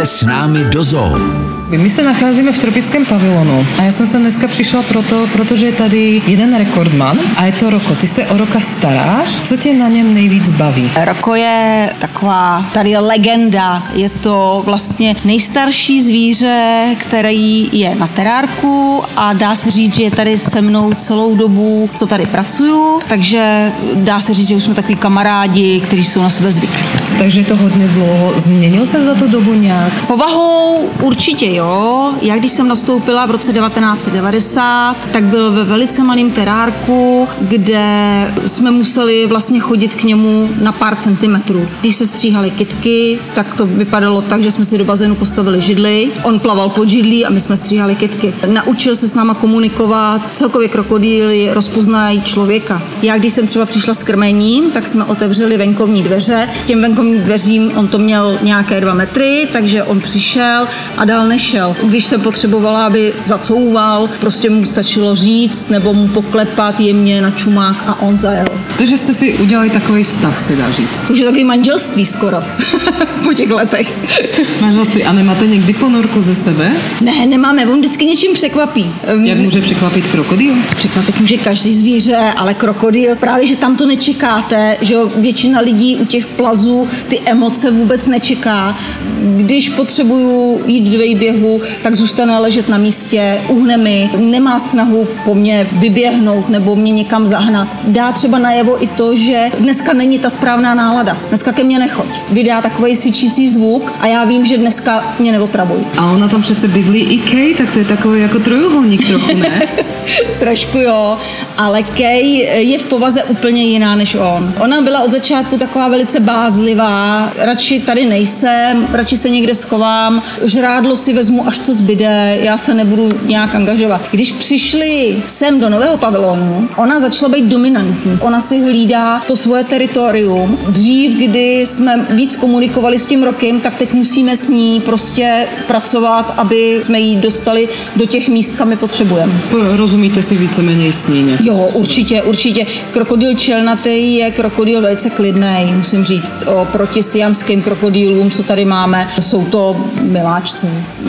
Pojďte s námi do zoo. My se nacházíme v tropickém pavilonu a já jsem sem dneska přišla proto, protože je tady jeden rekordman a je to Roko. Ty se o Roka staráš. Co tě na něm nejvíc baví? Roko je taková tady legenda. Je to vlastně nejstarší zvíře, který je na terárku a dá se říct, že je tady se mnou celou dobu, co tady pracuju, takže dá se říct, že už jsme takový kamarádi, kteří jsou na sebe zvyklí. Takže je to hodně dlouho. Změnil se za tu dobu nějak? Povahou určitě jo. Já když jsem nastoupila v roce 1990, tak byl ve velice malém terárku, kde jsme museli vlastně chodit k němu na pár centimetrů. Když se stříhaly kytky, tak to vypadalo tak, že jsme si do bazénu postavili židli. On plaval pod židlí a my jsme stříhali kytky. Naučil se s náma komunikovat. Celkově krokodýly rozpoznají člověka. Já když jsem třeba přišla s krmením, tak jsme otevřeli venkovní dveře. Těm venkovním dveřím on to měl nějaké dva metry, takže on přišel a dál nešel. Když jsem potřebovala, aby zacouval, prostě mu stačilo říct nebo mu poklepat jemně na čumák a on zajel. Takže jste si udělali takový vztah, se dá říct. Už je takový manželství skoro po těch letech. Manželství. A nemáte někdy ponorku ze sebe? Ne, nemáme, on vždycky něčím překvapí. Jak může překvapit krokodýl? Překvapit může každý zvíře, ale krokodýl, právě, že tam to nečekáte, že jo, většina lidí u těch plazů ty emoce vůbec nečeká. Když potřebuju jít do výběhu, tak zůstane ležet na místě, uhne mi, nemá snahu po mně vyběhnout nebo mě někam zahnat. Dá třeba najevo i to, že dneska není ta správná nálada. Dneska ke mně nechoď. Vydá takový syčící zvuk a já vím, že dneska mě neotravuj. A ona tam přece bydlí i Kej, tak to je takový jako trojuhelník trochu, ne? Trošku jo, ale Kay je v povaze úplně jiná než on. Ona byla od začátku taková velice bázlivá, radši tady nejsem, radši se někde schovám, žrádlo si vezmu, až to zbyde, já se nebudu nějak angažovat. Když přišli sem do nového pavilonu, ona začala být dominantní. Ona si hlídá to svoje teritorium. Dřív, kdy jsme víc komunikovali s tím rokem, tak teď musíme s ní prostě pracovat, aby jsme ji dostali do těch míst, kam je potřebujeme. Rozumíte si víceméně s ní nějak Jo, způsobem? určitě, určitě. Krokodýl čelnatý je krokodýl velice klidný, musím říct. Oproti siamským krokodýlům, co tady máme, jsou to miláčci.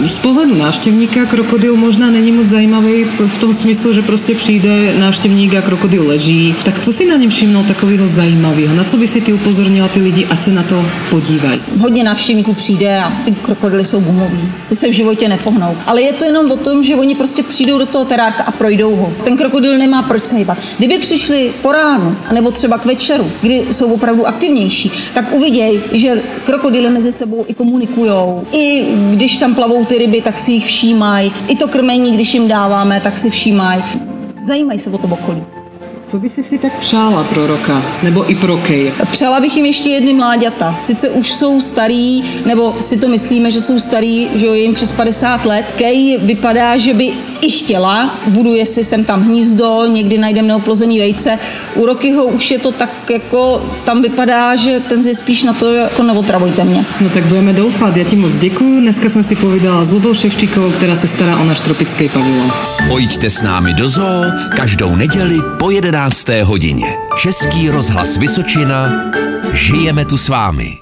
Z pohledu návštěvníka krokodýl možná není moc zajímavý v tom smyslu, že prostě přijde návštěvník a krokodýl leží. Tak co si na něm všimnou takového zajímavého? Na co by si ty upozornila ty lidi, ať se na to podívají? Hodně návštěvníků přijde a ty krokodily jsou gumový. Ty se v životě nepohnou. Ale je to jenom o tom, že oni prostě přijdou do toho terárka a projdou ho. Ten krokodýl nemá proč se hýbat. Kdyby přišli po ránu, nebo třeba k večeru, kdy jsou opravdu aktivnější, tak uvidějí, že krokodýly mezi sebou i komunikují. I když tam plavou ty ryby, tak si jich všímají. I to krmení, když jim dáváme, tak si všímají. Zajímají se o to okolí. Co by si si tak přála pro roka? Nebo i pro Kej? Přála bych jim ještě jedny mláďata. Sice už jsou starý, nebo si to myslíme, že jsou starý, že jo, je jim přes 50 let. Kej vypadá, že by i chtěla, buduje si sem tam hnízdo, někdy najdeme neoplozený vejce. U Rokyho už je to tak jako, tam vypadá, že ten je spíš na to, jako neotravujte mě. No tak budeme doufat. Já ti moc děkuji. Dneska jsem si povídala s Lubou Ševčíkovou, která se stará o náš tropický pavilon. Pojďte s námi do zoo každou neděli po 11. hodině. Český rozhlas Vysočina. Žijeme tu s vámi.